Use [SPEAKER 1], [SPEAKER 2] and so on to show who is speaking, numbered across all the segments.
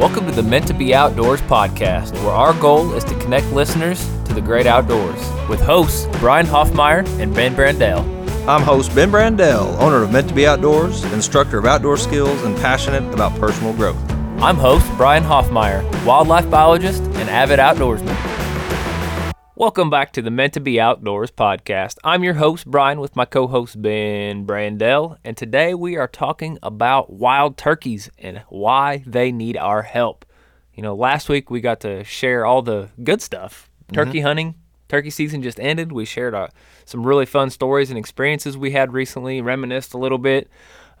[SPEAKER 1] Welcome to the Meant to Be Outdoors podcast, where our goal is to connect listeners to the great outdoors with hosts Brian Hoffmeyer and Ben Brandell.
[SPEAKER 2] I'm host Ben Brandell, owner of Meant to Be Outdoors, instructor of outdoor skills, and passionate about personal growth.
[SPEAKER 1] I'm host Brian Hoffmeyer, wildlife biologist and avid outdoorsman. Welcome back to the Meant to Be Outdoors podcast. I'm your host, Brian, with my co host, Ben Brandell, and today we are talking about wild turkeys and why they need our help. You know, last week we got to share all the good stuff. Turkey hunting, turkey season just ended. We shared uh, some really fun stories and experiences we had recently, reminisced a little bit.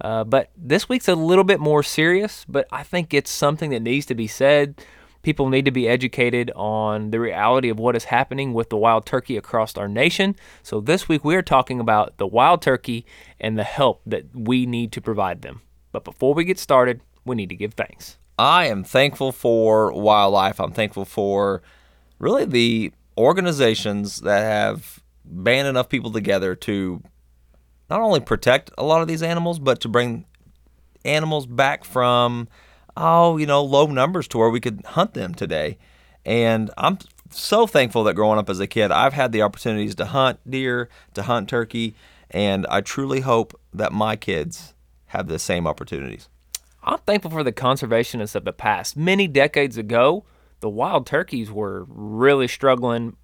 [SPEAKER 1] Uh, but this week's a little bit more serious, but I think it's something that needs to be said People need to be educated on the reality of what is happening with the wild turkey across our nation. So, this week we are talking about the wild turkey and the help that we need to provide them. But before we get started, we need to give thanks.
[SPEAKER 2] I am thankful for wildlife. I'm thankful for really the organizations that have band enough people together to not only protect a lot of these animals, but to bring animals back from oh, you know, low numbers to where we could hunt them today. And I'm so thankful that growing up as a kid, I've had the opportunities to hunt deer, to hunt turkey, and I truly hope that my kids have the same opportunities.
[SPEAKER 1] I'm thankful for the conservationists of the past. Many decades ago, the wild turkeys were really struggling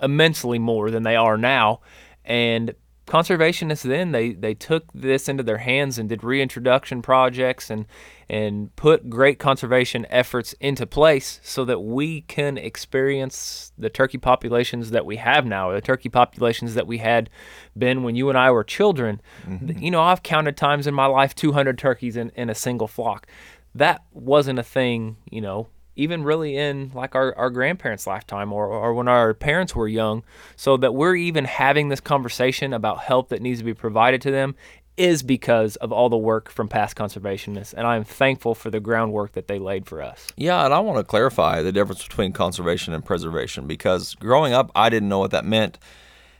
[SPEAKER 1] immensely more than they are now. And conservationists then they they took this into their hands and did reintroduction projects and and put great conservation efforts into place so that we can experience the turkey populations that we have now the turkey populations that we had been when you and I were children mm-hmm. you know I've counted times in my life 200 turkeys in, in a single flock that wasn't a thing you know even really in like our, our grandparents' lifetime or, or when our parents were young, so that we're even having this conversation about help that needs to be provided to them is because of all the work from past conservationists. And I'm thankful for the groundwork that they laid for us.
[SPEAKER 2] Yeah, and I want to clarify the difference between conservation and preservation because growing up, I didn't know what that meant.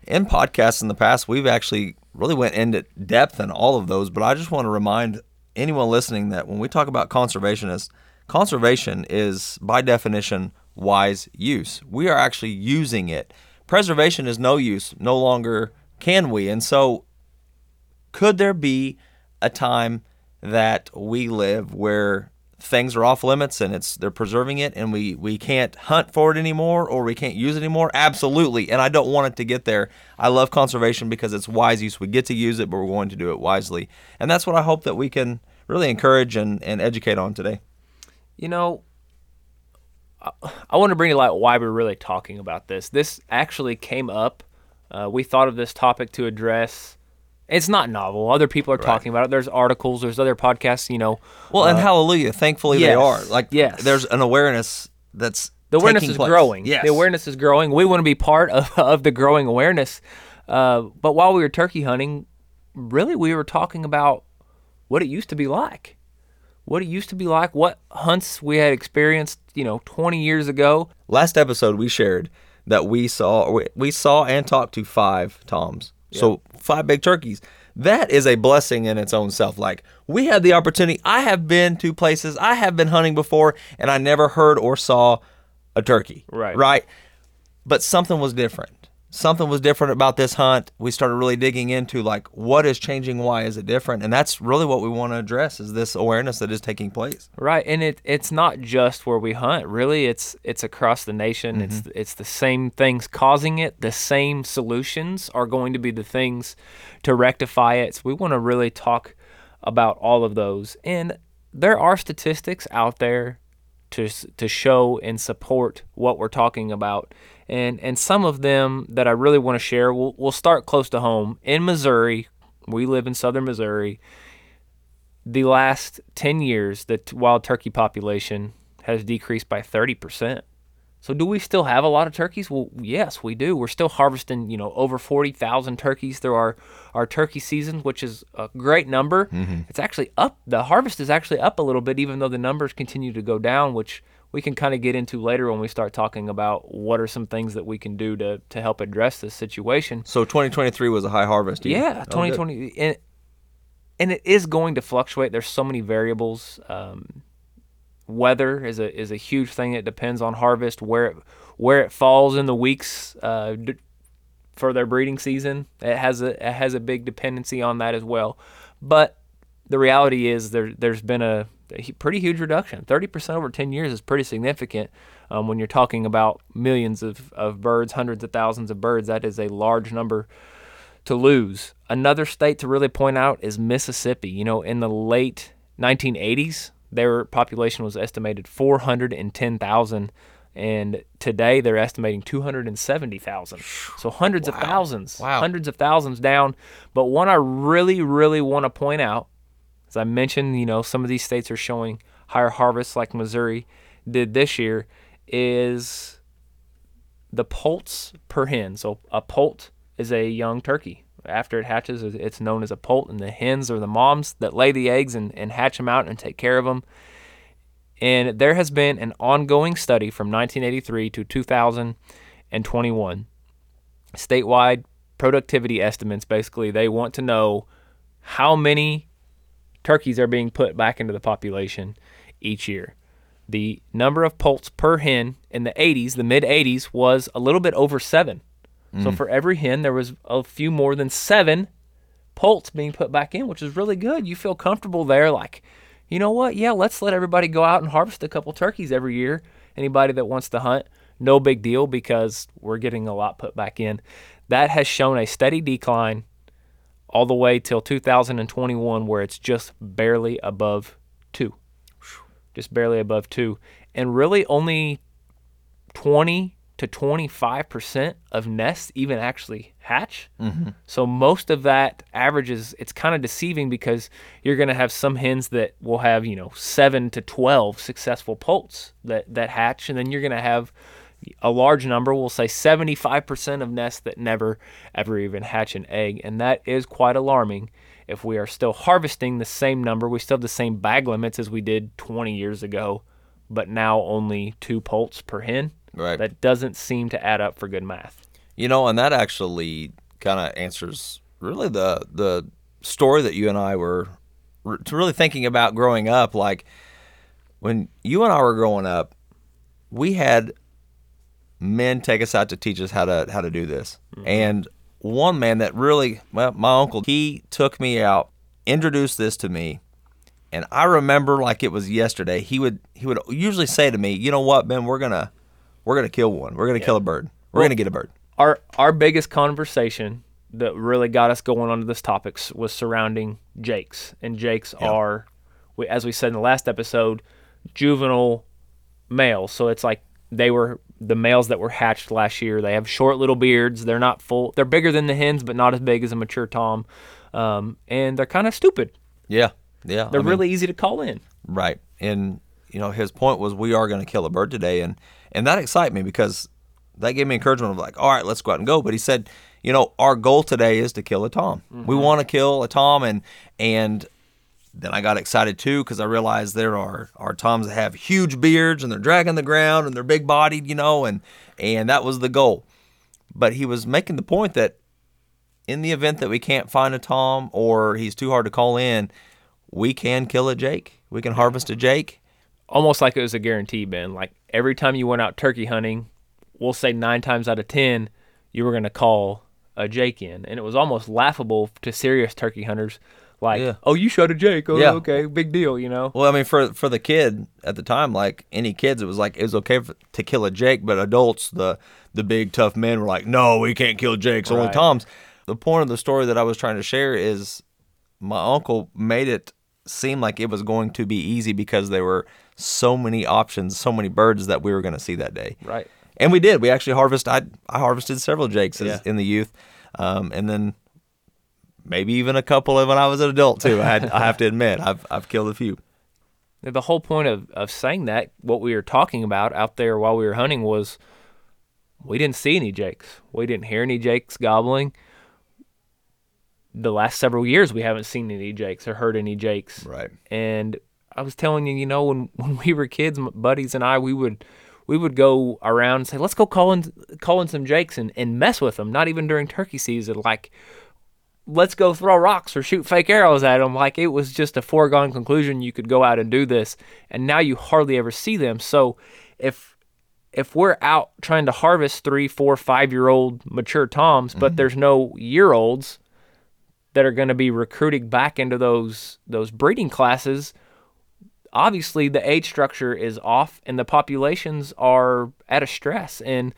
[SPEAKER 2] In podcasts in the past, we've actually really went into depth in all of those, but I just want to remind anyone listening that when we talk about conservationists, Conservation is, by definition, wise use. We are actually using it. Preservation is no use, no longer can we. And so, could there be a time that we live where things are off limits and it's they're preserving it and we we can't hunt for it anymore or we can't use it anymore absolutely and i don't want it to get there i love conservation because it's wise use we get to use it but we're going to do it wisely and that's what i hope that we can really encourage and, and educate on today
[SPEAKER 1] you know, I, I want to bring to light why we're really talking about this. This actually came up. Uh, we thought of this topic to address. It's not novel. Other people are right. talking about it. There's articles. There's other podcasts. You know.
[SPEAKER 2] Well, uh, and hallelujah, thankfully
[SPEAKER 1] yes,
[SPEAKER 2] they are. Like,
[SPEAKER 1] yes.
[SPEAKER 2] there's an awareness that's
[SPEAKER 1] the awareness is
[SPEAKER 2] place.
[SPEAKER 1] growing.
[SPEAKER 2] Yes.
[SPEAKER 1] the awareness is growing. We want to be part of, of the growing awareness. Uh, but while we were turkey hunting, really we were talking about what it used to be like what it used to be like, what hunts we had experienced, you know, 20 years ago.
[SPEAKER 2] Last episode we shared that we saw we saw and talked to five toms. Yep. So five big turkeys. That is a blessing in its own self. Like we had the opportunity. I have been to places I have been hunting before and I never heard or saw a turkey.
[SPEAKER 1] Right.
[SPEAKER 2] Right. But something was different something was different about this hunt. We started really digging into like what is changing, why is it different, and that's really what we want to address is this awareness that is taking place.
[SPEAKER 1] Right, and it it's not just where we hunt. Really, it's it's across the nation. Mm-hmm. It's it's the same things causing it. The same solutions are going to be the things to rectify it. So we want to really talk about all of those, and there are statistics out there to to show and support what we're talking about and and some of them that I really want to share. We'll we'll start close to home in Missouri. We live in southern Missouri. The last ten years, the wild turkey population has decreased by thirty percent. So do we still have a lot of turkeys? Well, yes, we do. We're still harvesting, you know, over 40,000 turkeys through our, our turkey season, which is a great number. Mm-hmm. It's actually up. The harvest is actually up a little bit, even though the numbers continue to go down, which we can kind of get into later when we start talking about what are some things that we can do to to help address this situation.
[SPEAKER 2] So 2023 was a high harvest.
[SPEAKER 1] Year. Yeah, 2020, and, and it is going to fluctuate. There's so many variables. Um, weather is a is a huge thing. It depends on harvest where it where it falls in the weeks uh, d- for their breeding season. It has a it has a big dependency on that as well. But the reality is there there's been a, a pretty huge reduction. Thirty percent over ten years is pretty significant. Um, when you're talking about millions of, of birds, hundreds of thousands of birds, that is a large number to lose. Another state to really point out is Mississippi. You know, in the late 1980s, their population was estimated 410,000 and today they're estimating 270,000. So hundreds
[SPEAKER 2] Wow.
[SPEAKER 1] of thousands,
[SPEAKER 2] Wow.
[SPEAKER 1] hundreds of thousands down. But one I really, really want to point out, as I mentioned, you know, some of these states are showing higher harvests, like Missouri did this year, is the poults per hen. So a poult is a young turkey. After it hatches, it's known as a poult, and the hens are the moms that lay the eggs and, and hatch them out and take care of them. And there has been an ongoing study from 1983 to 2021. Statewide productivity estimates basically, they want to know how many turkeys are being put back into the population each year. The number of poults per hen in the 80s, the mid 80s, was a little bit over seven. So mm. for every hen, there was a few more than seven poults being put back in, which is really good. You feel comfortable there, like, you know what? Yeah, let's let everybody go out and harvest a couple turkeys every year. Anybody that wants to hunt, no big deal because we're getting a lot put back in. That has shown a steady decline all the way till 2021, where it's just barely above two. Just barely above two. And really only 20 to 25% of nests even actually hatch. Mm-hmm. So most of that averages, it's kind of deceiving because you're going to have some hens that will have, you know, 7 to 12 successful poults that, that hatch. And then you're going to have a large number, we'll say 75% of nests that never ever even hatch an egg. And that is quite alarming if we are still harvesting the same number. We still have the same bag limits as we did 20 years ago, but now only two poults per hen.
[SPEAKER 2] Right.
[SPEAKER 1] That doesn't seem to add up for good math.
[SPEAKER 2] You know, and that actually kind of answers really the the story that you and I were r- to really thinking about growing up. Like when you and I were growing up, we had men take us out to teach us how to how to do this. Mm-hmm. And one man that really, well, my uncle, he took me out, introduced this to me, and I remember like it was yesterday. He would he would usually say to me, "You know what, Ben? We're gonna we're gonna kill one. We're gonna kill a bird. We're gonna get a bird."
[SPEAKER 1] Our our biggest conversation that really got us going onto this topics was surrounding jakes, and jakes are, we, as we said in the last episode, juvenile males. So it's like they were the males that were hatched last year. They have short little beards. They're not full. They're bigger than the hens, but not as big as a mature tom. Um, and they're kind of stupid.
[SPEAKER 2] Yeah, yeah.
[SPEAKER 1] They're
[SPEAKER 2] mean,
[SPEAKER 1] really easy to call in.
[SPEAKER 2] right. And you know, his point was we are going to kill a bird today, and and that excited me because that gave me encouragement of like, all right, let's go out and go. But he said, you know, our goal today is to kill a tom. We mm-hmm. want to kill a tom, and and then I got excited too because I realized there are are toms that have huge beards and they're dragging the ground and they're big bodied, you know, and and that was the goal. But he was making the point that in the event that we can't find a tom or he's too hard to call in, we can kill a jake. We can harvest a jake.
[SPEAKER 1] almost like it was a guarantee, Ben. Like every time you went out turkey hunting, we'll say nine times out of ten, you were going to call a jake in, and it was almost laughable to serious turkey hunters. Like,
[SPEAKER 2] Yeah.
[SPEAKER 1] oh, you shot a jake. Oh,
[SPEAKER 2] Yeah.
[SPEAKER 1] okay, big deal, you know.
[SPEAKER 2] Well, I mean, for for the kid at the time, like any kids, it was like it was okay for, to kill a jake, but adults, the the big tough men, were like, no, we can't kill jakes, only toms. The point of the story that I was trying to share is my uncle made it seem like it was going to be easy because they were so many options, so many birds that we were going to see that day.
[SPEAKER 1] Right.
[SPEAKER 2] And we did. We actually harvested. I I harvested several jakes as,
[SPEAKER 1] Yeah.
[SPEAKER 2] in the youth, um, and then maybe even a couple of when I was an adult too. I had, I have to admit, I've I've killed a few.
[SPEAKER 1] The whole point of, of saying that, what we were talking about out there while we were hunting was we didn't see any jakes. We didn't hear any jakes gobbling. The last several years, we haven't seen any jakes or heard any jakes.
[SPEAKER 2] Right.
[SPEAKER 1] And I was telling you, you know, when, when we were kids, buddies and I, we would we would go around and say, let's go call in, call in some jakes and, and mess with them. Not even during turkey season. Like let's go throw rocks or shoot fake arrows at them. Like it was just a foregone conclusion you could go out and do this, and now you hardly ever see them. So if if we're out trying to harvest three, four, five year old mature toms, but mm-hmm. there's no year olds that are going to be recruiting back into those those breeding classes, obviously the age structure is off and the populations are at a stress and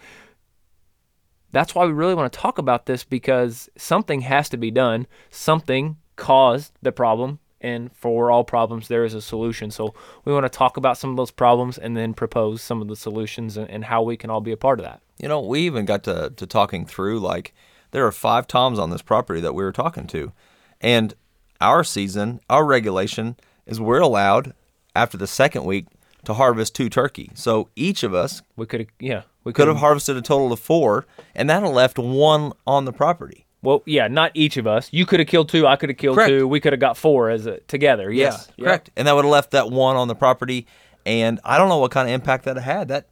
[SPEAKER 1] that's why we really want to talk about this because something has to be done. Something caused the problem, and for all problems, there is a solution. So we want to talk about some of those problems and then propose some of the solutions and, and how we can all be a part of that.
[SPEAKER 2] You know, we even got to, to talking through like there are five toms on this property that we were talking to. And our season, our regulation is we're allowed after the second week to harvest two turkey. So each of us
[SPEAKER 1] We could have, yeah, we
[SPEAKER 2] could have harvested a total of four, and that left one on the property.
[SPEAKER 1] Well, yeah, not each of us. You could have killed two. I could have killed
[SPEAKER 2] Correct.
[SPEAKER 1] two. We could have got four as a, together. Yes, Yep.
[SPEAKER 2] correct. And that would have left that one on the property. And I don't know what kind of impact that had. That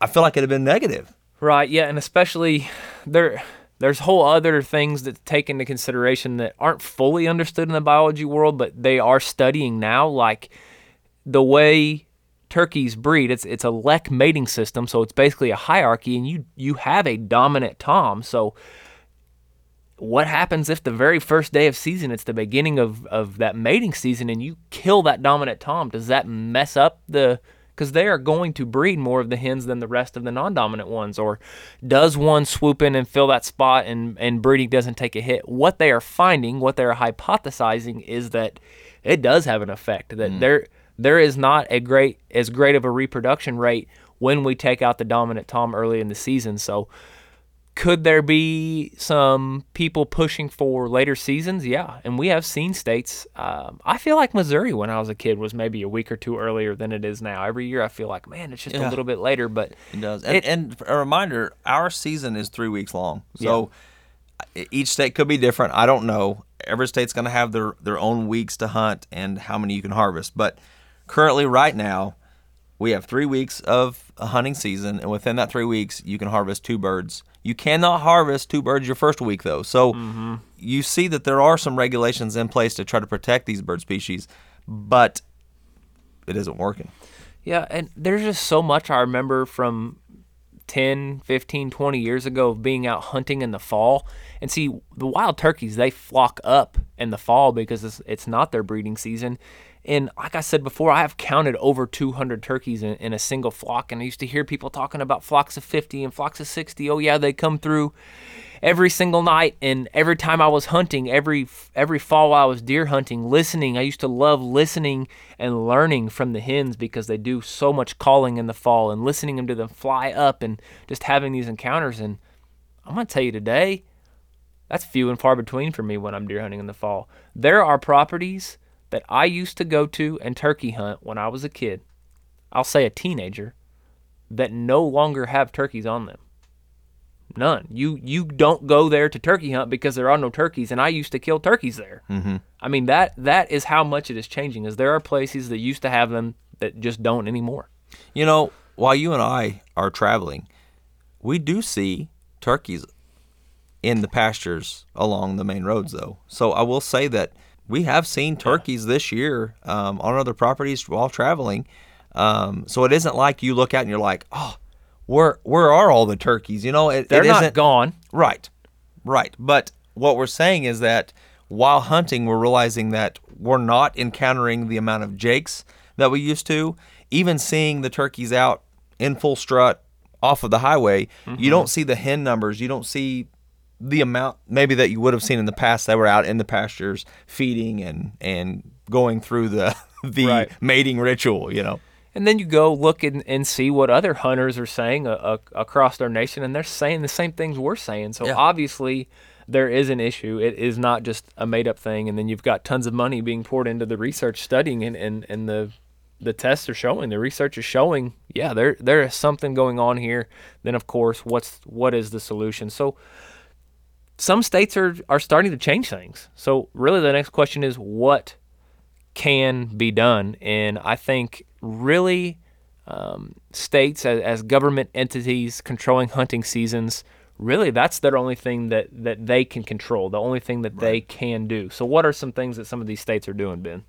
[SPEAKER 2] I feel like it'd have been negative.
[SPEAKER 1] Right, yeah, and especially there there's whole other things that take into consideration that aren't fully understood in the biology world, but they are studying now, like the way turkeys breed. It's it's a lek mating system, so it's basically a hierarchy, and you you have a dominant tom. So what happens if the very first day of season, it's the beginning of, of that mating season, and you kill that dominant tom? Does that mess up the because they are going to breed more of the hens than the rest of the non-dominant ones or does one swoop in and fill that spot and, and breeding doesn't take a hit what they are finding what they're hypothesizing is that it does have an effect that hmm. there there is not a great as great of a reproduction rate when we take out the dominant tom early in the season so could there be some people pushing for later seasons? Yeah, and we have seen states. Um, I feel like Missouri, when I was a kid, was maybe a week or two earlier than it is now. Every year, I feel like, man, it's just a little bit later. But
[SPEAKER 2] It does. And,
[SPEAKER 1] It-
[SPEAKER 2] and a reminder, our season is three weeks long. So e- each state could be different. I don't know. Every state's going to have their, their own weeks to hunt and how many you can harvest. But currently, right now, we have three weeks of a hunting season. And within that three weeks, you can harvest two birds. You cannot harvest two birds your first week, though. So mm-hmm. you see that there are some regulations in place to try to protect these bird species, but it isn't working.
[SPEAKER 1] yeah, and there's just so much I remember from 10, 15, 20 years ago of being out hunting in the fall. And see, the wild turkeys, they flock up in the fall because it's, it's not their breeding season. And like I said before, I have counted over 200 turkeys in, in a single flock. And I used to hear people talking about flocks of 50 and flocks of 60. Oh, yeah, they come through every single night and every time I was hunting, every every fall I was deer hunting, listening. I used to love listening and learning from the hens because they do so much calling in the fall and listening them to them fly up and just having these encounters. And I'm gonna tell you today, that's few and far between for me when I'm deer hunting in the fall. There are properties that I used to go to and turkey hunt when I was a kid. I'll say a teenager that no longer have turkeys on them. None. You you don't go there to turkey hunt because there are no turkeys, and I used to kill turkeys there. Mm-hmm. I mean that that is how much it is changing. Is there are places that used to have them that just don't anymore.
[SPEAKER 2] You know, while you and I are traveling, we do see turkeys in the pastures along the main roads, though. So I will say that we have seen turkeys this year um, on other properties while traveling. Um, so it isn't like you look out and you're like, oh, where where are all the turkeys? You know, it,
[SPEAKER 1] They're
[SPEAKER 2] it
[SPEAKER 1] not
[SPEAKER 2] isn't
[SPEAKER 1] gone.
[SPEAKER 2] Right, right. But what we're saying is that while hunting, we're realizing that we're not encountering the amount of jakes that we used to. Even seeing the turkeys out in full strut off of the highway, you don't see the hen numbers. You don't see the amount maybe that you would have seen in the past that were out in the pastures feeding and and going through the the
[SPEAKER 1] Right.
[SPEAKER 2] mating ritual. You know.
[SPEAKER 1] And then you go look and, and see what other hunters are saying uh, uh, across our nation, and they're saying the same things we're saying. So
[SPEAKER 2] Yeah.
[SPEAKER 1] obviously, there is an issue. It is not just a made up thing. And then you've got tons of money being poured into the research, studying, and, and, and the the tests are showing, the research is showing, yeah, there there is something going on here. Then of course, what's what is the solution? So some states are are starting to change things. So really, the next question is what can be done. And I think really um, states as, as government entities controlling hunting seasons really that's their only thing that that they can control, the only thing that they can do. So what are some things that some of these states are doing, Ben?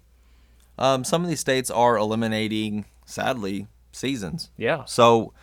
[SPEAKER 2] Um, some of these states are eliminating, sadly, seasons.
[SPEAKER 1] Yeah.
[SPEAKER 2] So,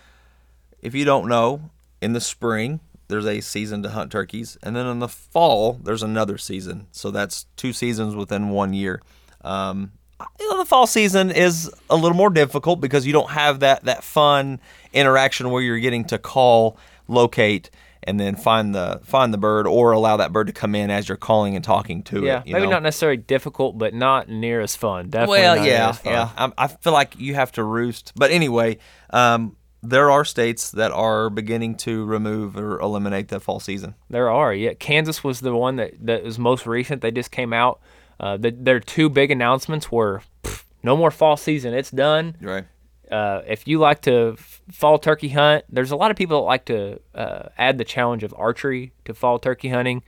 [SPEAKER 2] if you don't know, in the spring there's a season to hunt turkeys, and then in the fall there's another season. So that's two seasons within one year. Um, you know, the fall season is a little more difficult because you don't have that that fun interaction where you're getting to call, locate, and then find the find the bird or allow that bird to come in as you're calling and talking to
[SPEAKER 1] Yeah,
[SPEAKER 2] it. you
[SPEAKER 1] maybe
[SPEAKER 2] know?
[SPEAKER 1] not necessarily difficult, but not near as fun. Definitely.
[SPEAKER 2] Well, yeah,
[SPEAKER 1] fun.
[SPEAKER 2] yeah. I, I feel like you have to roost. But anyway, um, there are states that are beginning to remove or eliminate the fall season.
[SPEAKER 1] There are. Yeah, Kansas was the one that that was most recent. They just came out. Uh, the, their two big announcements were pff, no more fall season. It's done.
[SPEAKER 2] Right.
[SPEAKER 1] Uh, if you like to f- fall turkey hunt, there's a lot of people that like to uh, add the challenge of archery to fall turkey hunting.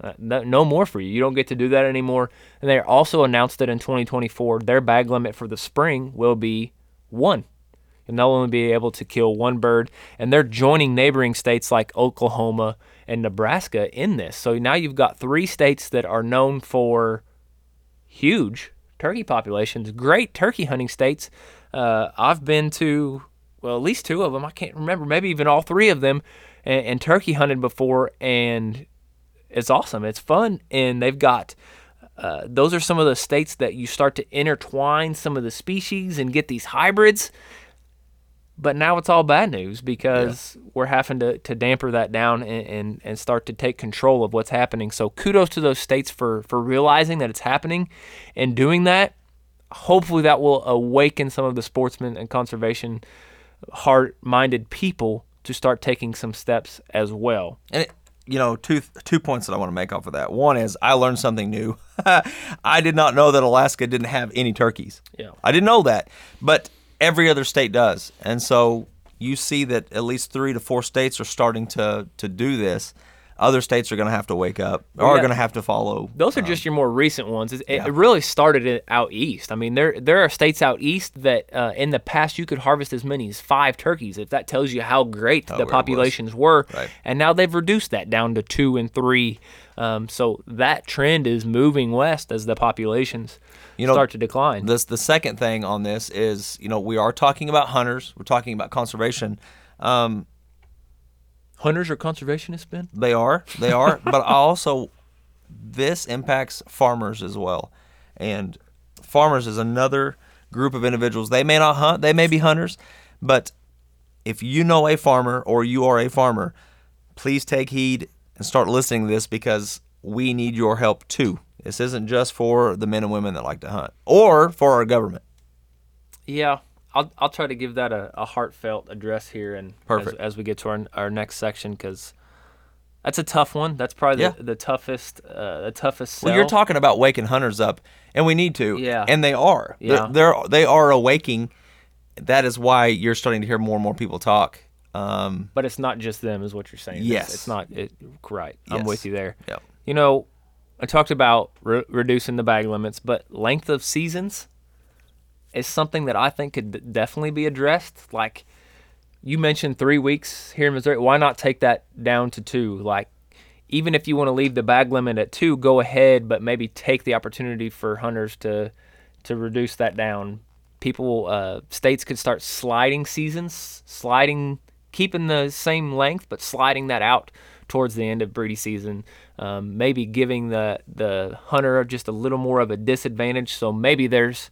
[SPEAKER 1] Uh, no, no more for you. You don't get to do that anymore. And they also announced that in 2024, their bag limit for the spring will be one. And they'll only be able to kill one bird. And they're joining neighboring states like Oklahoma and Nebraska in this. So now you've got three states that are known for huge turkey populations, great turkey hunting states. Uh, I've been to, well, at least two of them. I can't remember, maybe even all three of them, and, and turkey hunted before, and it's awesome. It's fun, and they've got. Uh, those are some of the states that you start to intertwine some of the species and get these hybrids. But now it's all bad news because we're having to, to damper that down and, and, and start to take control of what's happening. So kudos to those states for, for realizing that it's happening and doing that. Hopefully that will awaken some of the sportsmen and conservation heart minded people to start taking some steps as well.
[SPEAKER 2] And it, you know, two two points that I want to make off of that. One is I learned something new. I did not know that Alaska didn't have any turkeys.
[SPEAKER 1] Yeah.
[SPEAKER 2] I didn't know that, but every other state does, and so you see that at least three to four states are starting to to do this. Other states are going to have to wake up, or are going to have to follow.
[SPEAKER 1] Those are just your more recent ones. It, it really started out east. I mean, there there are states out east that uh, in the past you could harvest as many as five turkeys. If that tells you how great
[SPEAKER 2] where
[SPEAKER 1] the populations were,
[SPEAKER 2] Right.
[SPEAKER 1] and now they've reduced that down to two and three. Um, so that trend is moving west as the populations
[SPEAKER 2] You know,
[SPEAKER 1] start to decline.
[SPEAKER 2] This the second thing on this is you know we are talking about hunters, we're talking about conservation. Um,
[SPEAKER 1] Hunters or conservationists, Ben?
[SPEAKER 2] They are. They are. but also, this impacts farmers as well. And farmers is another group of individuals. They may not hunt, they may be hunters, but if you know a farmer or you are a farmer, please take heed and start listening to this because we need your help too. This isn't just for the men and women that like to hunt or for our government.
[SPEAKER 1] Yeah, I'll I'll try to give that a, a heartfelt address here, and as,
[SPEAKER 2] Perfect.
[SPEAKER 1] as we get to our our next section, because that's a tough one. That's probably
[SPEAKER 2] Yeah.
[SPEAKER 1] the, the toughest uh, the toughest.
[SPEAKER 2] Well, you're talking about waking hunters up, and we need to.
[SPEAKER 1] Yeah.
[SPEAKER 2] And they are.
[SPEAKER 1] Yeah.
[SPEAKER 2] They're, they're they are awaking. That is why you're starting to hear more and more people talk. Um,
[SPEAKER 1] but it's not just them, is what you're saying.
[SPEAKER 2] Yes.
[SPEAKER 1] it's, not. It, right, I'm with you there.
[SPEAKER 2] Yep.
[SPEAKER 1] You know, I talked about re- reducing the bag limits, but length of seasons is something that I think could definitely be addressed. Like you mentioned, three weeks here in Missouri. Why not take that down to two? Like even if you want to leave the bag limit at two, go ahead, but maybe take the opportunity for hunters to to reduce that down. People, uh, states could start sliding seasons, sliding, keeping the same length, but sliding that out towards the end of breeding season. Um, maybe giving the the hunter just a little more of a disadvantage. So maybe there's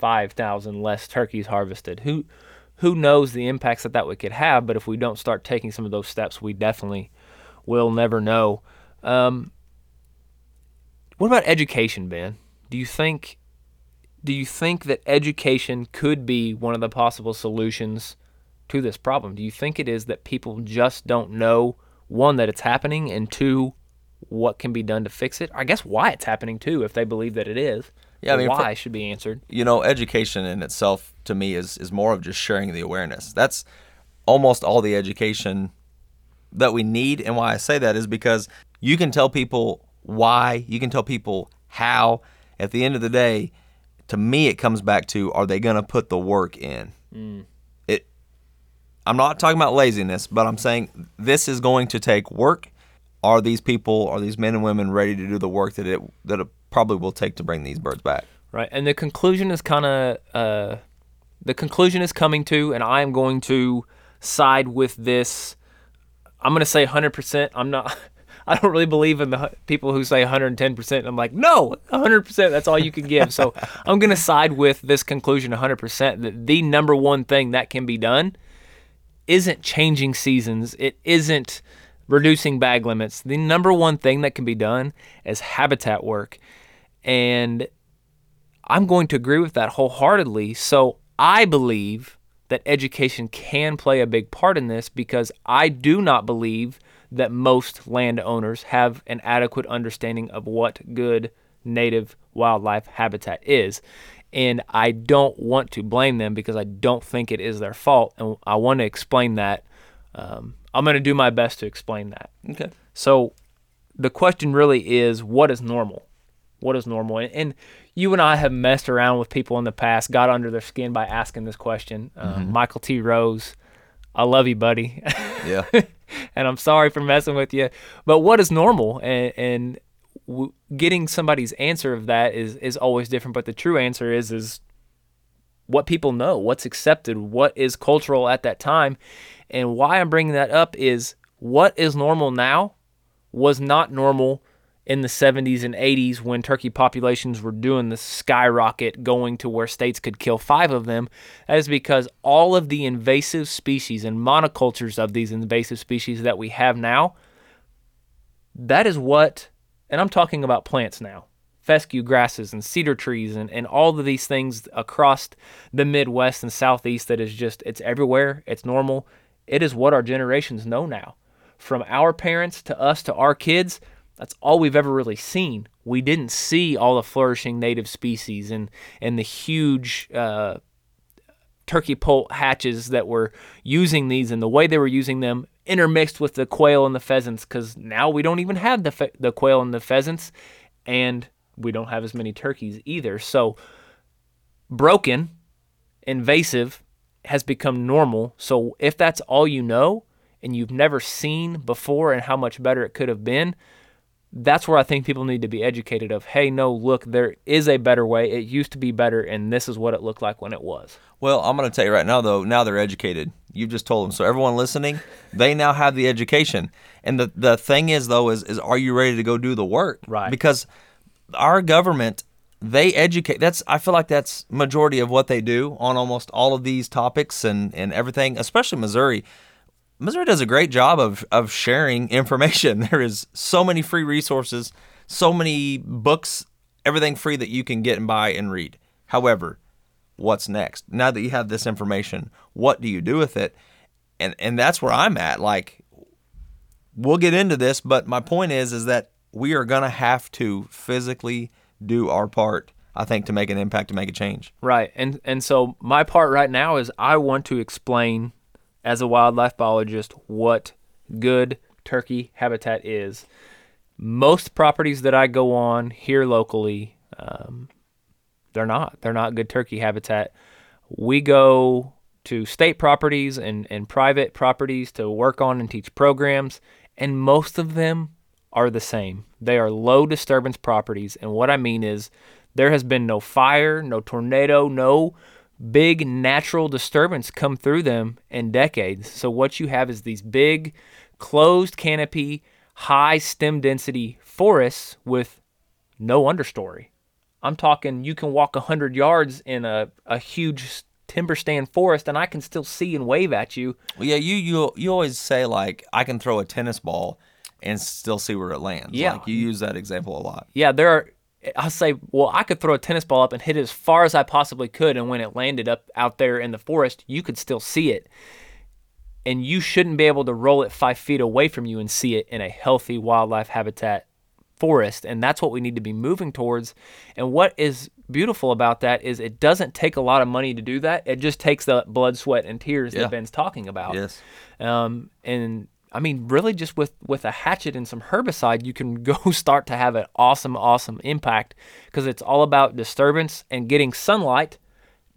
[SPEAKER 1] five thousand less turkeys harvested. Who who knows the impacts that that would could have? But if we don't start taking some of those steps, we definitely will never know. Um, what about education, Ben? Do you think do you think that education could be one of the possible solutions to this problem? Do you think it is that people just don't know one that it's happening and two what can be done to fix it? I guess why it's happening too if they believe that it is.
[SPEAKER 2] Yeah, I mean, for-
[SPEAKER 1] why should be answered.
[SPEAKER 2] you know, education in itself to me is is more of just sharing the awareness. That's almost all the education that we need. And why I say that is because you can tell people why, you can tell people how. At the end of the day, to me, it comes back to are they going to put the work in? Mm. It I'm not talking about laziness, but I'm saying this is going to take work. Are these people, are these men and women ready to do the work that it that probably will take to bring these birds back?
[SPEAKER 1] Right, and the conclusion is kind of uh, the conclusion is coming to, and I am going to side with this. I'm going to say 100%. I'm not. I don't really believe in the people who say 110%. I'm like, no, 100%. That's all you can give. So I'm going to side with this conclusion 100% that the number one thing that can be done isn't changing seasons. It isn't reducing bag limits. The number one thing that can be done is habitat work. And I'm going to agree with that wholeheartedly. So I believe that education can play a big part in this because I do not believe that most landowners have an adequate understanding of what good native wildlife habitat is. And I don't want to blame them because I don't think it is their fault. And I want to explain that. Um, I'm going to do my best to explain that.
[SPEAKER 2] Okay.
[SPEAKER 1] So the question really is what is normal? What is normal? And, and you and I have messed around with people in the past, got under their skin by asking this question. Um, Michael T. Rose, I love you, buddy.
[SPEAKER 2] Yeah.
[SPEAKER 1] and I'm sorry for messing with you. But what is normal? And, and w- getting somebody's answer of that is is always different. But the true answer is is what people know, what's accepted, what is cultural at that time, and why I'm bringing that up is what is normal now was not normal in the 70s and 80s when turkey populations were doing the skyrocket going to where states could kill five of them. That is because all of the invasive species and monocultures of these invasive species that we have now that is what and i'm talking about plants now fescue grasses and cedar trees and, and all of these things across the midwest and southeast that is just it's everywhere it's normal. It is what our generations know now. From our parents to us to our kids that's all we've ever really seen. We didn't see all the flourishing native species and and the huge uh, turkey poult hatches that were using these and the way they were using them intermixed with the quail and the pheasants because now we don't even have the, fe- the quail and the pheasants and we don't have as many turkeys either. So broken invasive has become normal. So if that's all you know and you've never seen before and how much better it could have been that's where I think people need to be educated of, hey, no, look, there is a better way. It used to be better, and this is what it looked like when it was.
[SPEAKER 2] Well, I'm going to tell you right now, though. Now they're educated. You just told them. So everyone listening, they now have the education. And the the thing is, though, is is are you ready to go do the work?
[SPEAKER 1] Right.
[SPEAKER 2] Because our government, they educate. That's I feel like that's majority of what they do on almost all of these topics and and everything. Especially Missouri. Missouri does a great job of of sharing information. There is so many free resources, so many books, everything free that you can get and buy and read. However, what's next? Now that you have this information, what do you do with it? And and that's where I'm at. Like we'll get into this, but my point is is that we are going to have to physically do our part, I think to make an impact to make a change.
[SPEAKER 1] Right. And and so my part right now is I want to explain as a wildlife biologist what good turkey habitat is. Most properties that I go on here locally, um, they're not. They're not good turkey habitat. We go to state properties and, and private properties to work on and teach programs, and most of them are the same. They are low disturbance properties, and what I mean is there has been no fire, no tornado, no big natural disturbance come through them in decades. So what you have is these big closed canopy, high stem density forests with no understory. I'm talking you can walk 100 yards in a, a huge timber stand forest and I can still see and wave at you.
[SPEAKER 2] Well, yeah, you you you always say like I can throw a tennis ball and still see where it lands.
[SPEAKER 1] Yeah.
[SPEAKER 2] like you use that example a lot.
[SPEAKER 1] Yeah, there are I'll say, well, I could throw a tennis ball up and hit it as far as I possibly could and when it landed up out there in the forest, you could still see it. And you shouldn't be able to roll it 5 feet away from you and see it in a healthy wildlife habitat forest and that's what we need to be moving towards and what is beautiful about that is it doesn't take a lot of money to do that it just takes the blood sweat and tears
[SPEAKER 2] Yeah.
[SPEAKER 1] that ben's talking about
[SPEAKER 2] Yes.
[SPEAKER 1] um, and i mean really just with with a hatchet and some herbicide you can go start to have an awesome awesome impact because it's all about disturbance and getting sunlight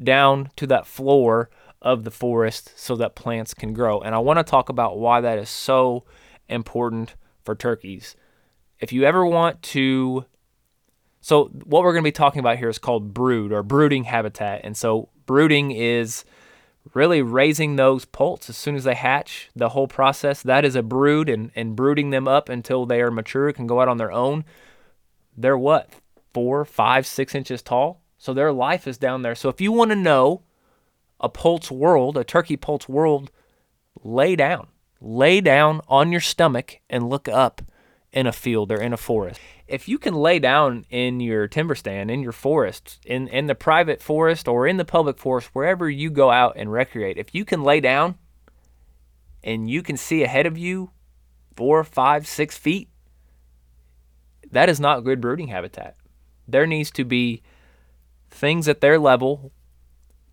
[SPEAKER 1] down to that floor of the forest so that plants can grow. And I want to talk about why that is so important for turkeys. If you ever want to so what we're going to be talking about here is called brood or brooding habitat. And so brooding is really raising those poults as soon as they hatch. The whole process that is a brood, and and brooding them up until they are mature, can go out on their own. They're what four, five, six inches tall. So their life is down there. So if you want to know a poult's world, a turkey poult's world, lay down. Lay down on your stomach and look up in a field or in a forest. If you can lay down in your timber stand, in your forest, in, in the private forest or in the public forest, wherever you go out and recreate, if you can lay down and you can see ahead of you four, five, six feet, that is not good brooding habitat. There needs to be things at their level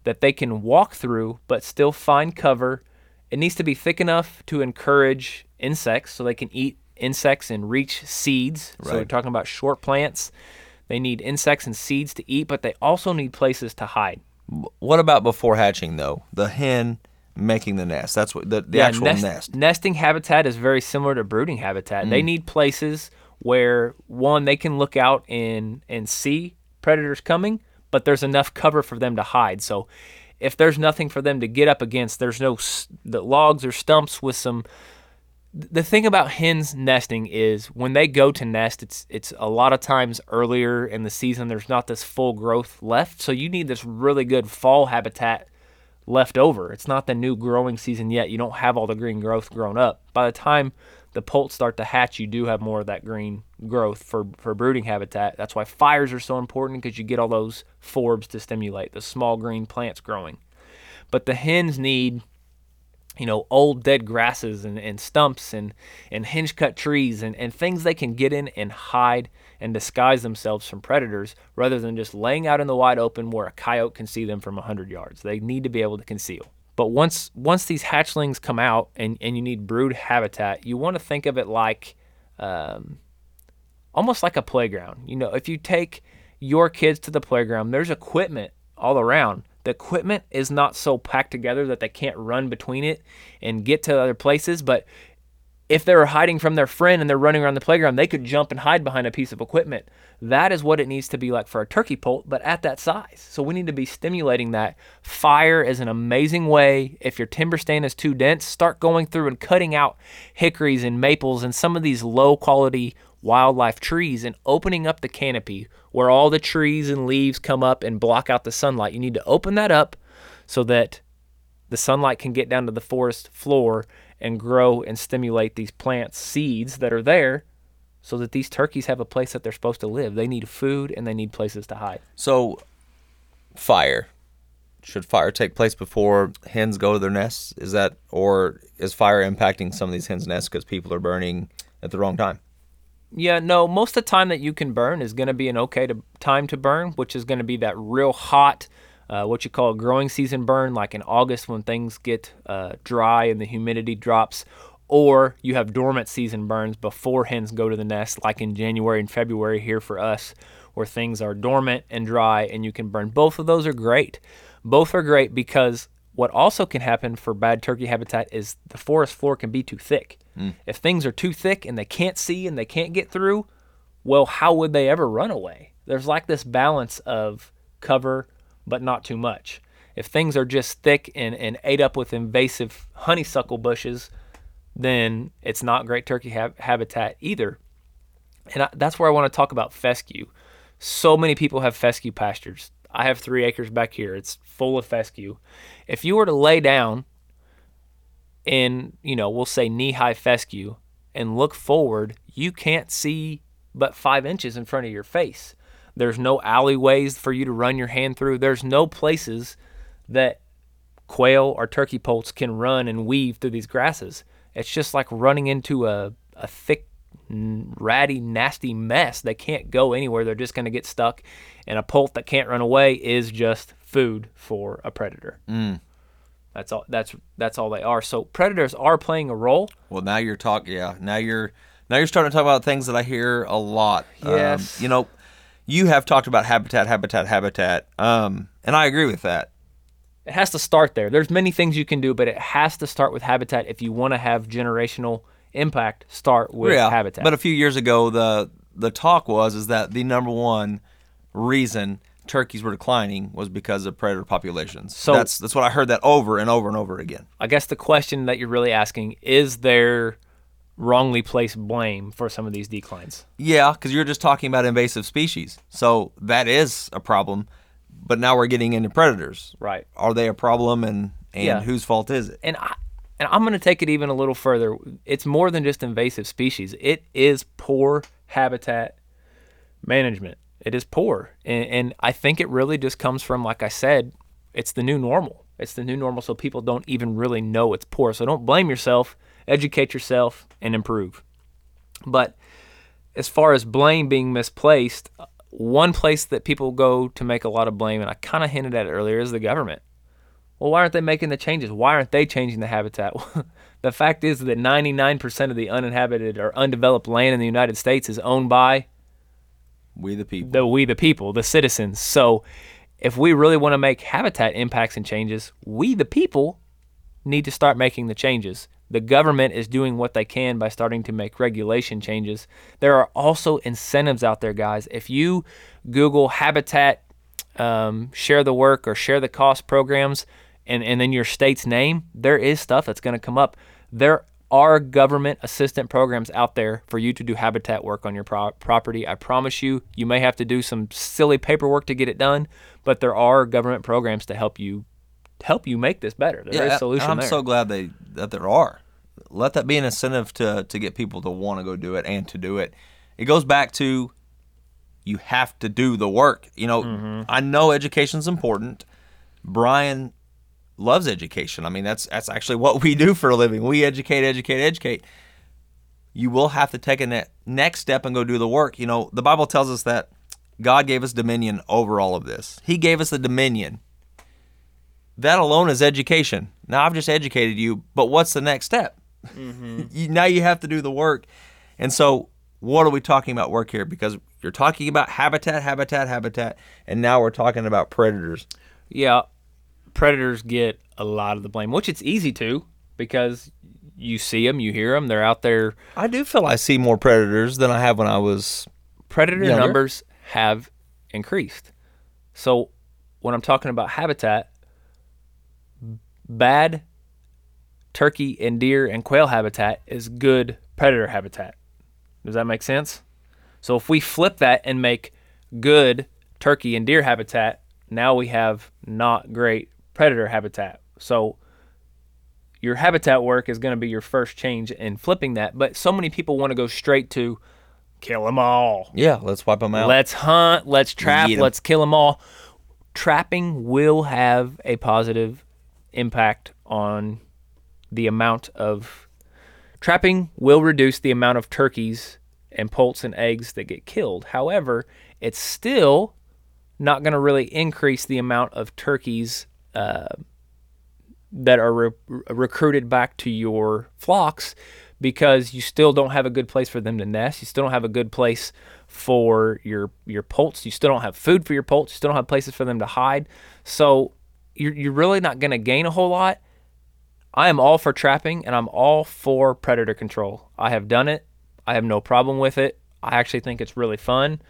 [SPEAKER 1] that they can walk through but still find cover. It needs to be thick enough to encourage insects so they can eat insects and reach seeds. Right. So we're talking about short plants. They need insects and seeds to eat, but they also need places to hide.
[SPEAKER 2] What about before hatching though? The hen making the nest. That's what the, the yeah, actual nest, nest.
[SPEAKER 1] Nesting habitat is very similar to brooding habitat. Mm. They need places where one they can look out and and see predators coming, but there's enough cover for them to hide. So if there's nothing for them to get up against, there's no the logs or stumps with some the thing about hens nesting is when they go to nest it's it's a lot of times earlier in the season there's not this full growth left. So you need this really good fall habitat left over. It's not the new growing season yet. You don't have all the green growth grown up. By the time the poults start to hatch you do have more of that green growth for for brooding habitat. That's why fires are so important because you get all those forbs to stimulate the small green plants growing. But the hens need you know, old dead grasses and, and stumps and, and hinge cut trees and, and things they can get in and hide and disguise themselves from predators rather than just laying out in the wide open where a coyote can see them from 100 yards. They need to be able to conceal. But once once these hatchlings come out and, and you need brood habitat, you want to think of it like um, almost like a playground. You know, if you take your kids to the playground, there's equipment all around the equipment is not so packed together that they can't run between it and get to other places. But if they're hiding from their friend and they're running around the playground, they could jump and hide behind a piece of equipment. That is what it needs to be like for a turkey poult, but at that size. So we need to be stimulating that. Fire is an amazing way. If your timber stand is too dense, start going through and cutting out hickories and maples and some of these low quality wildlife trees and opening up the canopy where all the trees and leaves come up and block out the sunlight. You need to open that up so that the sunlight can get down to the forest floor and grow and stimulate these plants seeds that are there so that these turkeys have a place that they're supposed to live. They need food and they need places to hide.
[SPEAKER 2] So fire should fire take place before hens go to their nests? Is that or is fire impacting some of these hens' nests because people are burning at the wrong time?
[SPEAKER 1] Yeah, no, most of the time that you can burn is going to be an okay to, time to burn, which is going to be that real hot, uh, what you call a growing season burn, like in August when things get uh, dry and the humidity drops. Or you have dormant season burns before hens go to the nest, like in January and February here for us, where things are dormant and dry and you can burn. Both of those are great. Both are great because what also can happen for bad turkey habitat is the forest floor can be too thick. Mm. If things are too thick and they can't see and they can't get through, well, how would they ever run away? There's like this balance of cover, but not too much. If things are just thick and, and ate up with invasive honeysuckle bushes, then it's not great turkey ha- habitat either. And I, that's where I want to talk about fescue. So many people have fescue pastures. I have three acres back here. It's full of fescue. If you were to lay down in, you know, we'll say knee high fescue and look forward, you can't see but five inches in front of your face. There's no alleyways for you to run your hand through. There's no places that quail or turkey poults can run and weave through these grasses. It's just like running into a, a thick, ratty, nasty mess. They can't go anywhere. They're just going to get stuck. And a poult that can't run away is just food for a predator.
[SPEAKER 2] Mm.
[SPEAKER 1] That's all. That's that's all they are. So predators are playing a role.
[SPEAKER 2] Well, now you're talking. Yeah, now you're now you're starting to talk about things that I hear a lot.
[SPEAKER 1] Um, yes.
[SPEAKER 2] Um, you know, you have talked about habitat, habitat, habitat, um, and I agree with that.
[SPEAKER 1] It has to start there. There's many things you can do, but it has to start with habitat if you want to have generational impact. Start with habitat.
[SPEAKER 2] But a few years ago, the the talk was is that the number one reason turkeys were declining was because of predator populations. So that's that's what I heard that over and over and over again.
[SPEAKER 1] I guess the question that you're really asking is there wrongly place blame for some of these declines?
[SPEAKER 2] Yeah, because you're just talking about invasive species, so that is a problem. But now we're getting into predators.
[SPEAKER 1] Right?
[SPEAKER 2] Are they a problem, and and yeah. whose fault is it?
[SPEAKER 1] And I, and I'm going to take it even a little further. It's more than just invasive species. It is poor habitat management. It is poor. And, and, I think it really just comes from, like I said, it's the new normal. It's the new normal, so people don't even really know it's poor. So don't blame yourself, educate yourself, and improve. But as far as blame being misplaced, one place that people go to make a lot of blame, and I kind of hinted at it earlier, is the government. Well, why aren't they making the changes? Why aren't they changing the habitat? the fact is that 99% of the uninhabited or undeveloped land in the United States is owned by
[SPEAKER 2] we the people.
[SPEAKER 1] The we the people, the citizens. So if we really want to make habitat impacts and changes, we the people need to start making the changes. The government is doing what they can by starting to make regulation changes. There are also incentives out there, guys. If you Google habitat, um, share the work, or share the cost programs, and, and then your state's name, there is stuff that's going to come up. There are government assistant programs out there for you to do habitat work on your pro- property. I promise you, you may have to do some silly paperwork to get it done, but there are government programs to help you help you make this better. There yeah, is a solution
[SPEAKER 2] I'm
[SPEAKER 1] there.
[SPEAKER 2] so glad they that there are. Let that be an incentive to to get people to want to go do it and to do it. It goes back to you have to do the work. You know, mm-hmm. I know education's important. Brian loves education. I mean, that's that's actually what we do for a living. We educate, educate, educate. You will have to take a ne- next step and go do the work. You know, the Bible tells us that God gave us dominion over all of this. He gave us the dominion. That alone is education. Now I've just educated you, but what's the next step? Mm-hmm. you, now you have to do the work. And so, what are we talking about work here? Because you're talking about habitat, habitat, habitat, and now we're talking about predators.
[SPEAKER 1] Yeah, predators get a lot of the blame, which it's easy to because you see them, you hear them, they're out there.
[SPEAKER 2] I do feel I see more predators than I have when I was.
[SPEAKER 1] Predator younger. numbers have increased. So when I'm talking about habitat, bad turkey and deer and quail habitat is good predator habitat. Does that make sense? So if we flip that and make good turkey and deer habitat, now we have not great predator habitat. So your habitat work is going to be your first change in flipping that. But so many people want to go straight to kill them all.
[SPEAKER 2] Yeah, let's wipe them out.
[SPEAKER 1] Let's hunt, let's trap, let's kill them all. Trapping will have a positive impact on the amount of trapping will reduce the amount of turkeys and poults and eggs that get killed. However, it's still not going to really increase the amount of turkeys uh, that are re- recruited back to your flocks because you still don't have a good place for them to nest. You still don't have a good place for your your poults. You still don't have food for your poults. You still don't have places for them to hide. So you're, you're really not going to gain a whole lot. I am all for trapping and I'm all for predator control. I have done it. I have no problem with it. I actually think it's really fun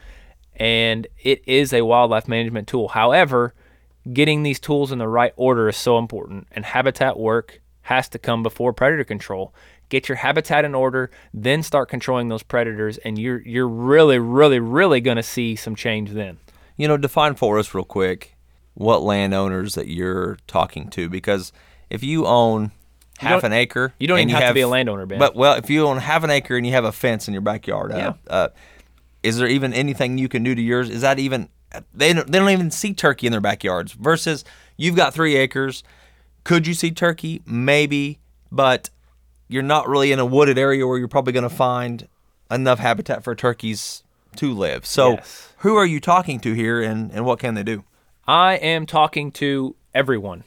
[SPEAKER 1] and it is a wildlife management tool. However, getting these tools in the right order is so important, and habitat work has to come before predator control. Get your habitat in order, then start controlling those predators, and you're you're really, really, really going to see some change then.
[SPEAKER 2] You know, define for us real quick what landowners that you're talking to, because if you own half an acre,
[SPEAKER 1] you don't even
[SPEAKER 2] you
[SPEAKER 1] have, have, to be a landowner, Ben.
[SPEAKER 2] But well, if you own half an acre and you have a fence in your backyard, uh,
[SPEAKER 1] yeah.
[SPEAKER 2] Uh, uh, is there even anything you can do to yours? Is that even they don't, they don't even see turkey in their backyards versus you've got three acres could you see turkey maybe but you're not really in a wooded area where you're probably going to find enough habitat for turkeys to live so yes. who are you talking to here and, and what can they do
[SPEAKER 1] i am talking to everyone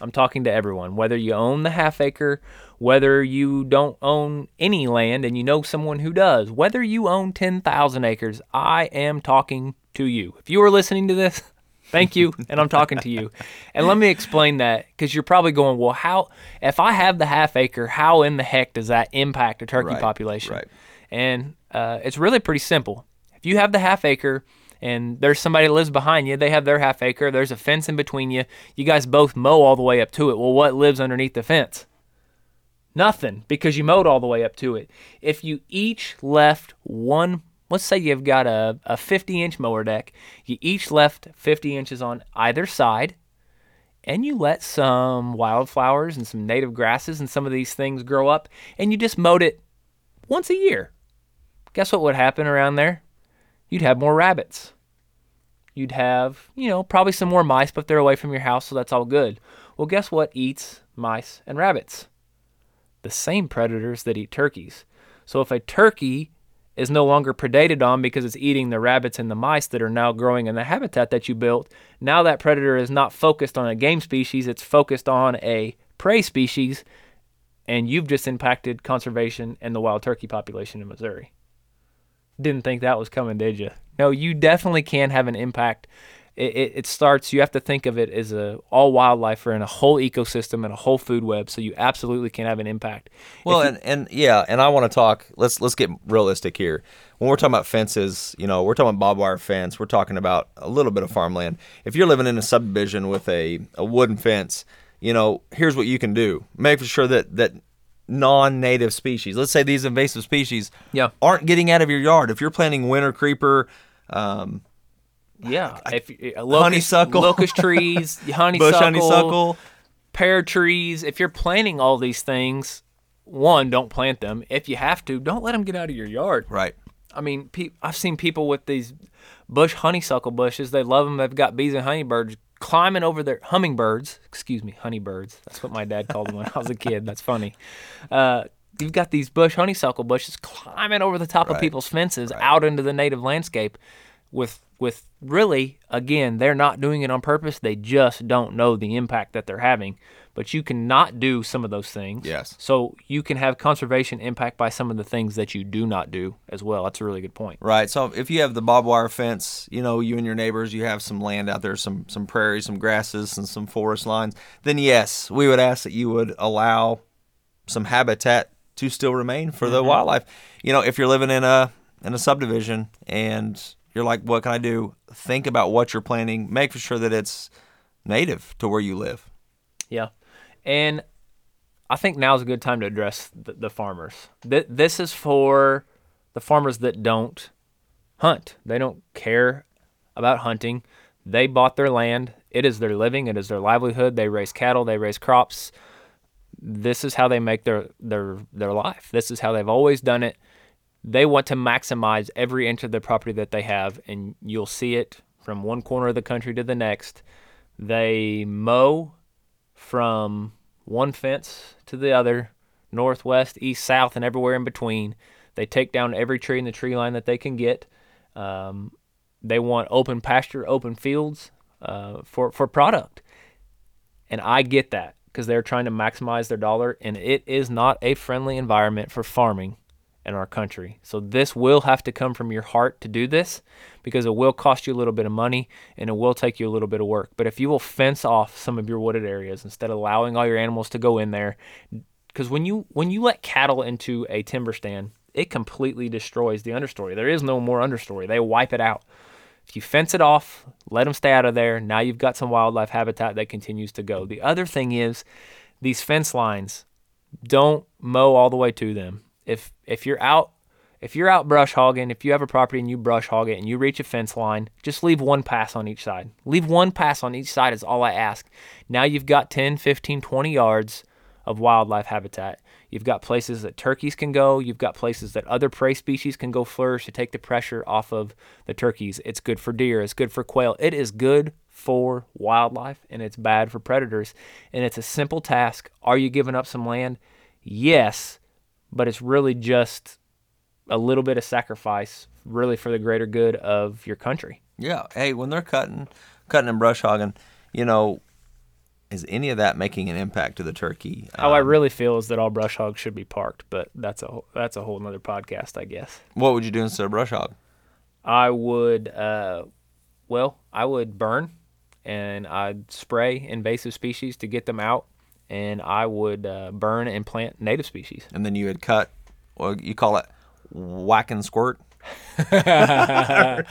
[SPEAKER 1] i'm talking to everyone whether you own the half acre whether you don't own any land and you know someone who does whether you own 10,000 acres i am talking to you. If you are listening to this, Thank you, and I'm talking to you. And let me explain that because you're probably going, well, how? If I have the half acre, how in the heck does that impact a turkey
[SPEAKER 2] Right,
[SPEAKER 1] population?
[SPEAKER 2] right.
[SPEAKER 1] And uh, it's really pretty simple. If you have the half acre and there's somebody that lives behind you, they have their half acre, there's a fence in between you, you guys both mow all the way up to it. Well, what lives underneath the fence? Nothing because you mowed all the way up to it. If you each left one, let's say you've got a, a 50 inch mower deck, you each left 50 inches on either side, and you let some wildflowers and some native grasses and some of these things grow up, and you just mowed it once a year. Guess what would happen around there? You'd have more rabbits. You'd have, you know, probably some more mice, but they're away from your house, so that's all good. Well, guess what eats mice and rabbits? The same predators that eat turkeys. So if a turkey is no longer predated on because it's eating the rabbits and the mice that are now growing in the habitat that you built, now that predator is not focused on a game species, it's focused on a prey species, and you've just impacted conservation and the wild turkey population in Missouri. Didn't think that was coming, did you? No, you definitely can have an impact. It, it, it starts. You have to think of it as a all wildlife or in a whole ecosystem and a whole food web. So you absolutely can have an impact.
[SPEAKER 2] Well,
[SPEAKER 1] If
[SPEAKER 2] and, and yeah, and I want to talk. Let's let's get realistic here. When we're talking about fences, you know, we're talking about barbed wire fence. We're talking about a little bit of farmland. If you're living in a subdivision with a, a wooden fence, you know, here's what you can do: make sure that that non-native species, let's say these invasive species,
[SPEAKER 1] Yeah.
[SPEAKER 2] aren't getting out of your yard. If you're planting winter creeper, um,
[SPEAKER 1] Yeah, if uh, locust,
[SPEAKER 2] Honeysuckle.
[SPEAKER 1] locust trees, honeysuckle,
[SPEAKER 2] bush honeysuckle,
[SPEAKER 1] pear trees. If you're planting all these things, one, don't plant them. If you have to, don't let them get out of your yard.
[SPEAKER 2] right?
[SPEAKER 1] I mean, pe- I've seen people with these bush honeysuckle bushes. They love them. They've got bees and honeybirds climbing over their hummingbirds. Excuse me, honeybirds. That's what my dad called them when I was a kid. That's funny. Uh, you've got these bush honeysuckle bushes climbing over the top of people's fences out into the native landscape. With with really, again, they're not doing it on purpose. They just don't know the impact that they're having. But you cannot do some of those things.
[SPEAKER 2] Yes.
[SPEAKER 1] So you can have conservation impact by some of the things that you do not do as well. That's a really good point.
[SPEAKER 2] Right. So if you have the barbed wire fence, you know, you and your neighbors, you have some land out there, some some prairies, some grasses, and some forest lines. Then yes, we would ask that you would allow some habitat to still remain for the mm-hmm. wildlife. You know, if you're living in a in a subdivision and you're like, what can I do? Think about what you're planting. Make sure that it's native to where you live.
[SPEAKER 1] Yeah. And I think now's a good time to address the, the farmers. Th- this is for the farmers that don't hunt. They don't care about hunting. They bought their land. It is their living. It is their livelihood. They raise cattle. They raise crops. This is how they make their their their life. This is how they've always done it. They want to maximize every inch of their property that they have, and you'll see it from one corner of the country to the next. They mow from one fence to the other, northwest, east, south, and everywhere in between. They take down every tree in the tree line that they can get. Um, they want open pasture, open fields uh, for for product, and I get that because they're trying to maximize their dollar, and it is not a friendly environment for farming in our country. So this will have to come from your heart to do this because it will cost you a little bit of money and it will take you a little bit of work. But if you will fence off some of your wooded areas instead of allowing all your animals to go in there because when you when you let cattle into a timber stand, it completely destroys the understory. There is no more understory. They wipe it out. If you fence it off, let them stay out of there, now you've got some wildlife habitat that continues to go. The other thing is these fence lines, don't mow all the way to them. If if you're out if you're out brush hogging, if you have a property and you brush hog it and you reach a fence line, just leave one pass on each side. Leave one pass on each side is all I ask. Now you've got 10, 15, 20 yards of wildlife habitat. You've got places that turkeys can go. You've got places that other prey species can go flourish to take the pressure off of the turkeys. It's good for deer. It's good for quail. It is good for wildlife and it's bad for predators. And it's a simple task. Are you giving up some land? Yes, but it's really just a little bit of sacrifice, really for the greater good of your country.
[SPEAKER 2] Yeah. Hey, when they're cutting, cutting and brush hogging, you know, is any of that making an impact to the turkey?
[SPEAKER 1] How I
[SPEAKER 2] Um,
[SPEAKER 1] really feel is that all brush hogs should be parked, but that's a whole- that's a whole nother podcast, I guess.
[SPEAKER 2] what would you do instead of brush hog?
[SPEAKER 1] I would, uh, well, I would burn and I'd spray invasive species to get them out, and I would uh, burn and plant native species.
[SPEAKER 2] And then you would cut, well, you call it whack and squirt.
[SPEAKER 1] hack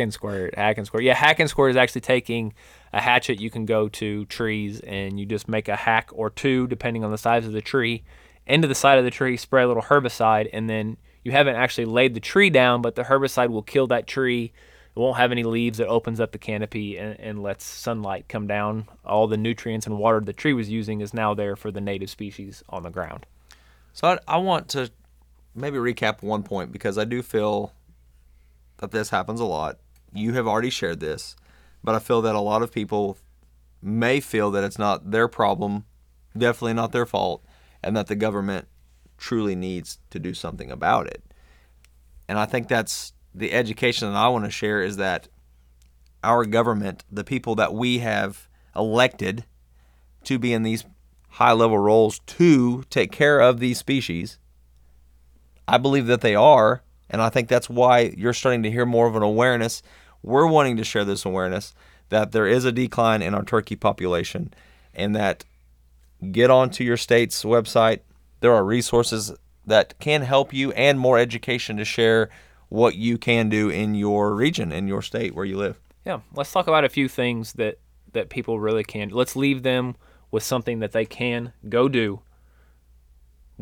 [SPEAKER 1] and squirt, hack and squirt. Yeah, hack and squirt is actually taking a hatchet. You can go to trees and you just make a hack or two, depending on the size of the tree, into the side of the tree, spray a little herbicide, and then you haven't actually laid the tree down, but the herbicide will kill that tree. It won't have any leaves. It opens up the canopy and, and lets sunlight come down. All the nutrients and water the tree was using is now there for the native species on the ground.
[SPEAKER 2] So I, I want to maybe recap one point because I do feel that this happens a lot. You have already shared this, but I feel that a lot of people may feel that it's not their problem, definitely not their fault, and that the government truly needs to do something about it. And I think that's the education that I want to share is that our government, the people that we have elected to be in these high level roles to take care of these species, I believe that they are. And I think that's why you're starting to hear more of an awareness. We're wanting to share this awareness that there is a decline in our turkey population and that get onto your state's website. There are resources that can help you and more education to share what you can do in your region, in your state where you live.
[SPEAKER 1] Yeah, let's talk about a few things that that people really can. Let's leave them with something that they can go do.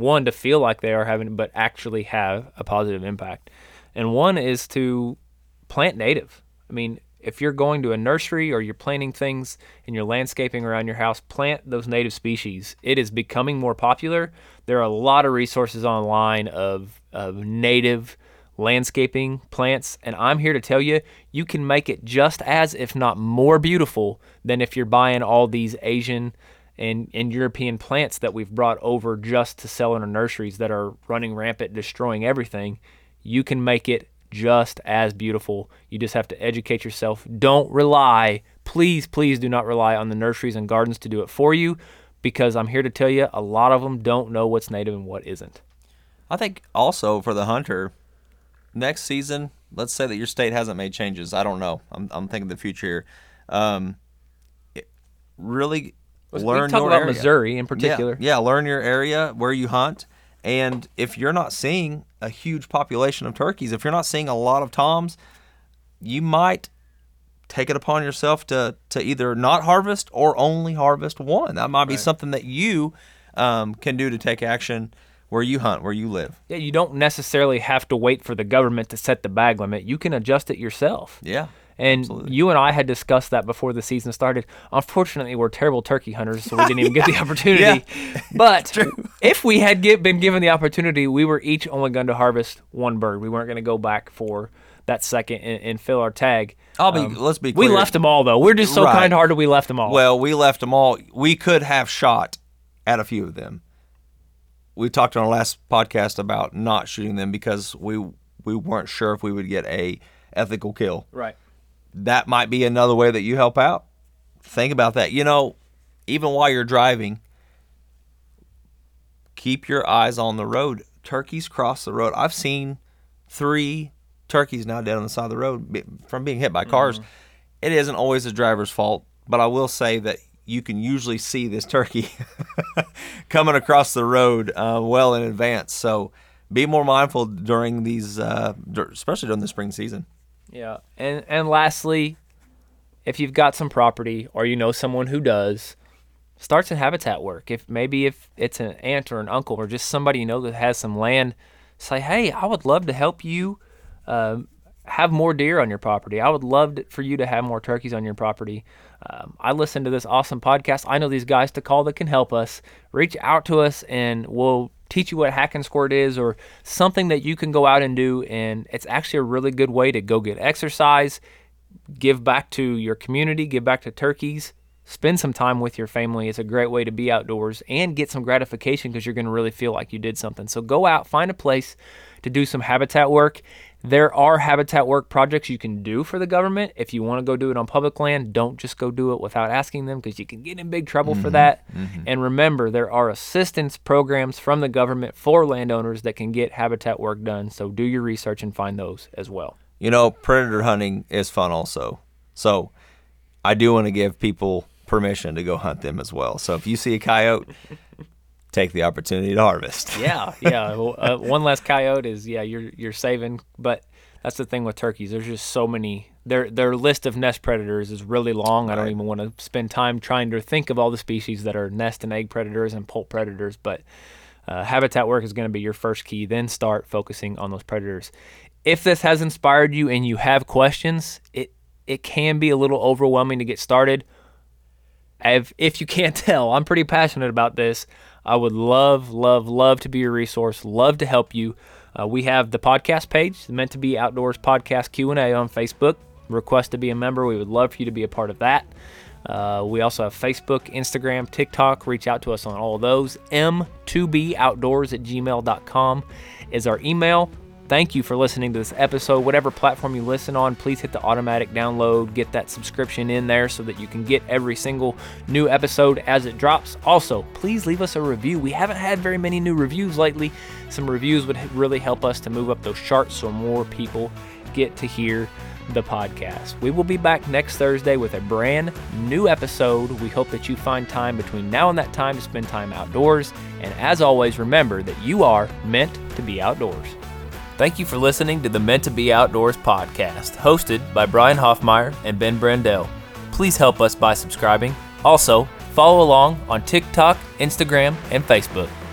[SPEAKER 1] One to feel like they are having, but actually have a positive impact, and one is to plant native. I mean, if you're going to a nursery or you're planting things in your landscaping around your house, plant those native species. It is becoming more popular. There are a lot of resources online of, of native landscaping plants, and I'm here to tell you, you can make it just as, if not more beautiful than if you're buying all these Asian and, and European plants that we've brought over just to sell in our nurseries that are running rampant, destroying everything. You can make it just as beautiful. You just have to educate yourself. Don't rely, please, please do not rely on the nurseries and gardens to do it for you because I'm here to tell you a lot of them don't know what's native and what isn't.
[SPEAKER 2] I think also for the hunter, next season, let's say that your state hasn't made changes. I don't know. I'm, I'm thinking the future here. Um, really
[SPEAKER 1] Let's,
[SPEAKER 2] learn
[SPEAKER 1] talk
[SPEAKER 2] your
[SPEAKER 1] about
[SPEAKER 2] area.
[SPEAKER 1] Missouri in particular.
[SPEAKER 2] Yeah, yeah, learn your area where you hunt. And if you're not seeing a huge population of turkeys, if you're not seeing a lot of toms, you might take it upon yourself to, to either not harvest or only harvest one. That might be
[SPEAKER 1] Right.
[SPEAKER 2] something that you um, can do to take action where you hunt, where you live.
[SPEAKER 1] Yeah, you don't necessarily have to wait for the government to set the bag limit. You can adjust it yourself.
[SPEAKER 2] Yeah.
[SPEAKER 1] And
[SPEAKER 2] absolutely.
[SPEAKER 1] you and I had discussed that before the season started. Unfortunately, we're terrible turkey hunters, so we didn't even get the opportunity. Yeah. But if we had get, been given the opportunity, we were each only going to harvest one bird. We weren't going to go back for that second and, and fill our tag.
[SPEAKER 2] I'll be.
[SPEAKER 1] Um,
[SPEAKER 2] let's be.
[SPEAKER 1] We left them all though. We're just so
[SPEAKER 2] Right.
[SPEAKER 1] kind-hearted. We left them all.
[SPEAKER 2] Well, we left them all. We could have shot at a few of them. We talked on our last podcast about not shooting them because we we weren't sure if we would get a ethical kill.
[SPEAKER 1] right.
[SPEAKER 2] That might be another way that you help out. Think about that. You know, even while you're driving, keep your eyes on the road. Turkeys cross the road. I've seen three turkeys now dead on the side of the road from being hit by cars. It isn't always the driver's fault, but I will say that you can usually see this turkey coming across the road uh, well in advance. So be more mindful during these, uh, especially during the spring season.
[SPEAKER 1] Yeah, and and lastly, if you've got some property or you know someone who does, start some habitat work. If maybe if it's an aunt or an uncle or just somebody you know that has some land, say, hey, I would love to help you um, have more deer on your property. I would love for you to have more turkeys on your property. Um, I listen to this awesome podcast. I know these guys to call that can help us. Reach out to us and we'll teach you what hack and squirt is or something that you can go out and do. And it's actually a really good way to go get exercise, give back to your community, give back to turkeys, spend some time with your family. It's a great way to be outdoors and get some gratification because you're going to really feel like you did something. So go out, find a place to do some habitat work. There are habitat work projects you can do for the government. If you want to go do it on public land, don't just go do it without asking them because you can get in big trouble for mm-hmm. that. Mm-hmm. And remember, there are assistance programs from the government for landowners that can get habitat work done. So do your research and find those as well.
[SPEAKER 2] You know, predator hunting is fun also. So I do want to give people permission to go hunt them as well. So if you see a coyote, take the opportunity to harvest.
[SPEAKER 1] yeah, yeah. Well, uh, one less coyote is yeah, you're you're saving. But that's the thing with turkeys. There's just so many. Their their list of nest predators is really long. I don't
[SPEAKER 2] Right.
[SPEAKER 1] even want to spend time trying to think of all the species that are nest and egg predators and poult predators. But uh, habitat work is going to be your first key. Then start focusing on those predators. If this has inspired you and you have questions, it it can be a little overwhelming to get started. If, if you can't tell, I'm pretty passionate about this. I would love, love, love to be a resource. Love to help you. Uh, we have the podcast page, the Meant to Be Outdoors Podcast Q and A on Facebook. Request to be a member. We would love for you to be a part of that. Uh, we also have Facebook, Instagram, TikTok. Reach out to us on all those. M2BOutdoors at gmail.com is our email. Thank you for listening to this episode. Whatever platform you listen on, please hit the automatic download, get that subscription in there so that you can get every single new episode as it drops. Also, please leave us a review. We haven't had very many new reviews lately. Some reviews would really help us to move up those charts so more people get to hear the podcast. We will be back next Thursday with a brand new episode. We hope that you find time between now and that time to spend time outdoors. And as always, remember that you are meant to be outdoors. Thank you for listening to the Meant to Be Outdoors podcast, hosted by Brian Hoffmeyer and Ben Brandell. Please help us by subscribing. Also, follow along on TikTok, Instagram, and Facebook.